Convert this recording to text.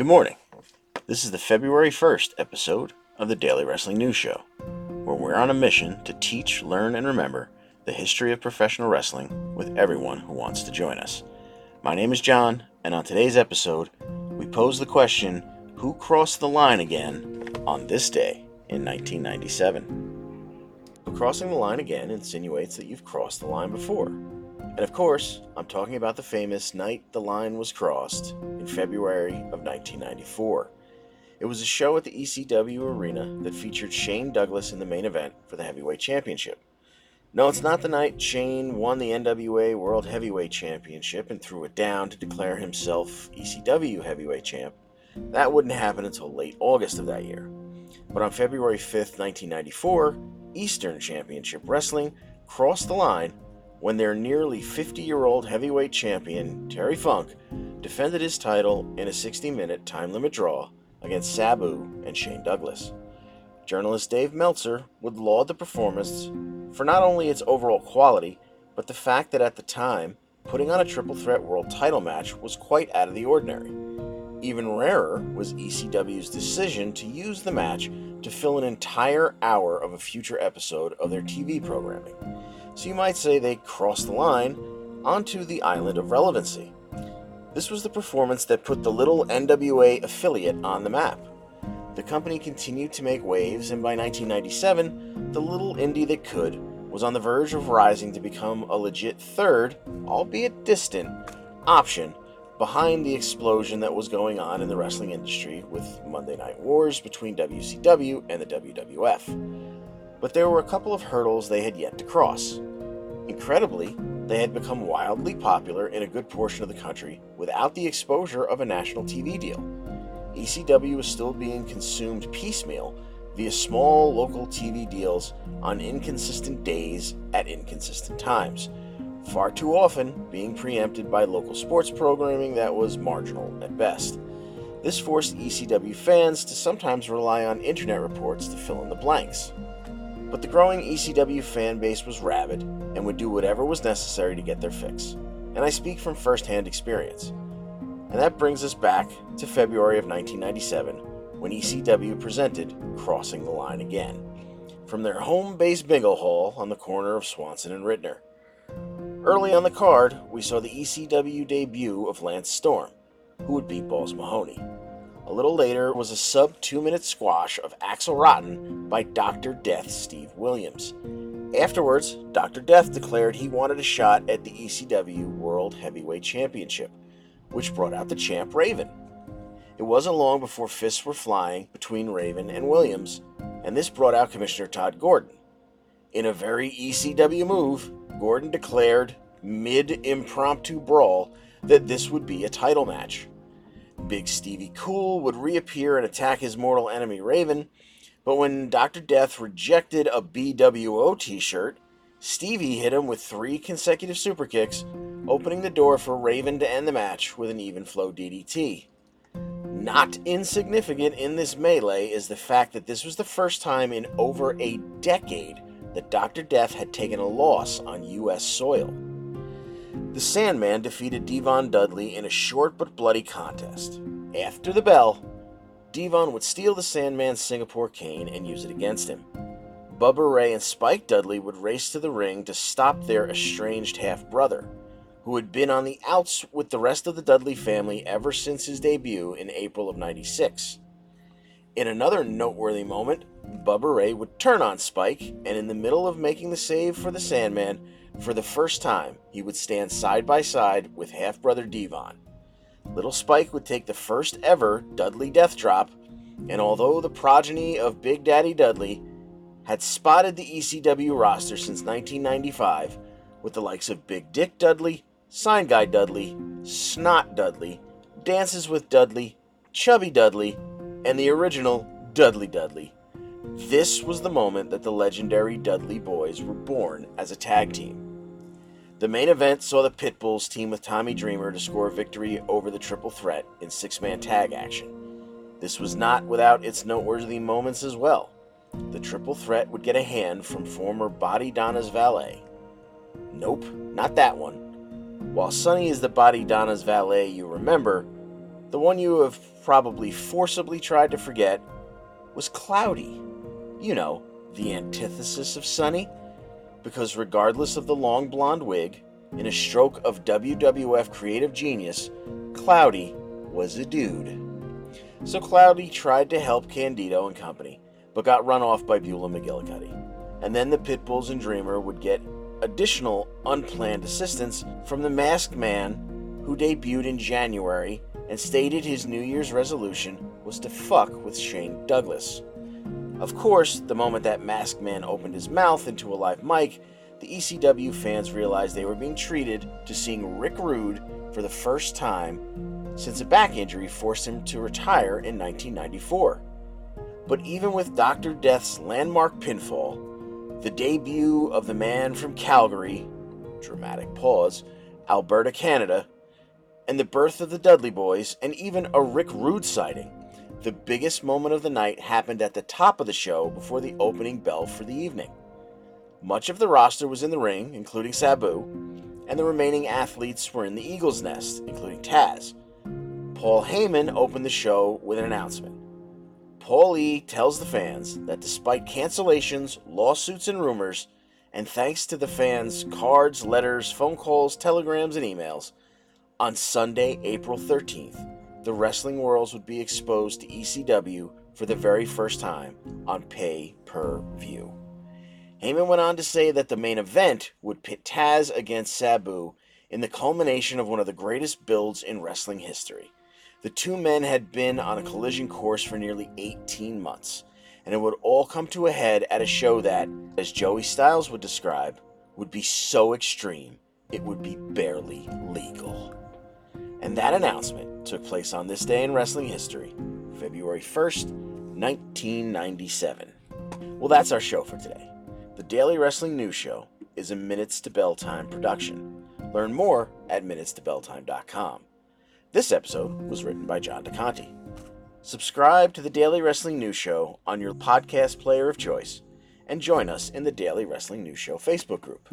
Good morning. This is the February 1st episode of the Daily Wrestling News Show, where we're on a mission to teach, learn, and remember the history of professional wrestling with everyone who wants to join us. My name is John, and on today's episode, we pose the question who crossed the line again on this day in 1997? Crossing the line again insinuates that you've crossed the line before. And of course, I'm talking about the famous night the line was crossed in February of 1994. It was a show at the ECW Arena that featured Shane Douglas in the main event for the Heavyweight Championship. No, it's not the night Shane won the NWA World Heavyweight Championship and threw it down to declare himself ECW Heavyweight Champ. That wouldn't happen until late August of that year. But on February 5th, 1994, Eastern Championship Wrestling crossed the line when their nearly 50 year old heavyweight champion, Terry Funk, defended his title in a 60 minute time limit draw against Sabu and Shane Douglas. Journalist Dave Meltzer would laud the performance for not only its overall quality, but the fact that at the time, putting on a triple threat world title match was quite out of the ordinary. Even rarer was ECW's decision to use the match to fill an entire hour of a future episode of their TV programming so you might say they crossed the line onto the island of relevancy. This was the performance that put the little NWA affiliate on the map. The company continued to make waves, and by 1997, the little indie that could was on the verge of rising to become a legit third, albeit distant, option behind the explosion that was going on in the wrestling industry with Monday Night Wars between WCW and the WWF but there were a couple of hurdles they had yet to cross. Incredibly, they had become wildly popular in a good portion of the country without the exposure of a national TV deal. ECW was still being consumed piecemeal via small local TV deals on inconsistent days at inconsistent times, far too often being preempted by local sports programming that was marginal at best. This forced ECW fans to sometimes rely on internet reports to fill in the blanks. But the growing ECW fan base was rabid and would do whatever was necessary to get their fix. And I speak from firsthand experience. And that brings us back to February of 1997 when ECW presented Crossing the Line Again from their home base bingo hall on the corner of Swanson and Ritner. Early on the card, we saw the ECW debut of Lance Storm, who would beat Balls Mahoney. A little later was a sub two minute squash of Axel Rotten by Dr. Death Steve Williams. Afterwards, Dr. Death declared he wanted a shot at the ECW World Heavyweight Championship, which brought out the champ Raven. It wasn't long before fists were flying between Raven and Williams, and this brought out Commissioner Todd Gordon. In a very ECW move, Gordon declared, mid impromptu brawl, that this would be a title match. Big Stevie Cool would reappear and attack his mortal enemy Raven, but when Dr. Death rejected a BWO t shirt, Stevie hit him with three consecutive super kicks, opening the door for Raven to end the match with an even flow DDT. Not insignificant in this melee is the fact that this was the first time in over a decade that Dr. Death had taken a loss on U.S. soil. The Sandman defeated Devon Dudley in a short but bloody contest. After the bell, Devon would steal the Sandman's Singapore cane and use it against him. Bubba Ray and Spike Dudley would race to the ring to stop their estranged half brother, who had been on the outs with the rest of the Dudley family ever since his debut in April of 96. In another noteworthy moment, Bubba Ray would turn on Spike, and in the middle of making the save for the Sandman, for the first time, he would stand side by side with half brother Devon. Little Spike would take the first ever Dudley death drop, and although the progeny of Big Daddy Dudley had spotted the ECW roster since 1995, with the likes of Big Dick Dudley, Sign Guy Dudley, Snot Dudley, Dances with Dudley, Chubby Dudley, and the original Dudley Dudley. This was the moment that the legendary Dudley Boys were born as a tag team. The main event saw the Pitbulls team with Tommy Dreamer to score a victory over the Triple Threat in six man tag action. This was not without its noteworthy moments as well. The Triple Threat would get a hand from former Bodydonnas' valet. Nope, not that one. While Sunny is the Bodydonnas' valet you remember, The one you have probably forcibly tried to forget was Cloudy. You know, the antithesis of Sunny. Because regardless of the long blonde wig, in a stroke of WWF creative genius, Cloudy was a dude. So Cloudy tried to help Candido and company, but got run off by Beulah McGillicuddy. And then the Pitbulls and Dreamer would get additional unplanned assistance from the Masked Man, who debuted in January and stated his New Year's resolution was to fuck with Shane Douglas. Of course, the moment that Masked Man opened his mouth into a live mic, the ECW fans realized they were being treated to seeing Rick Rude for the first time since a back injury forced him to retire in 1994. But even with Dr. Death's landmark pinfall, the debut of the man from Calgary, dramatic pause, Alberta, Canada, and the birth of the Dudley Boys, and even a Rick Rude sighting, the biggest moment of the night happened at the top of the show before the opening bell for the evening. Much of the roster was in the ring, including Sabu, and the remaining athletes were in the Eagle's Nest, including Taz. Paul Heyman opened the show with an announcement. Paul E tells the fans that despite cancellations, lawsuits, and rumors, and thanks to the fans' cards, letters, phone calls, telegrams, and emails, on Sunday, April 13th, the wrestling worlds would be exposed to ECW for the very first time on pay per view. Heyman went on to say that the main event would pit Taz against Sabu in the culmination of one of the greatest builds in wrestling history. The two men had been on a collision course for nearly 18 months, and it would all come to a head at a show that, as Joey Styles would describe, would be so extreme it would be barely legal. And that announcement took place on this day in wrestling history, February 1st, 1997. Well, that's our show for today. The Daily Wrestling News Show is a Minutes to Bell Time production. Learn more at minutestobelltime.com. This episode was written by John DeConti. Subscribe to the Daily Wrestling News Show on your podcast player of choice and join us in the Daily Wrestling News Show Facebook group.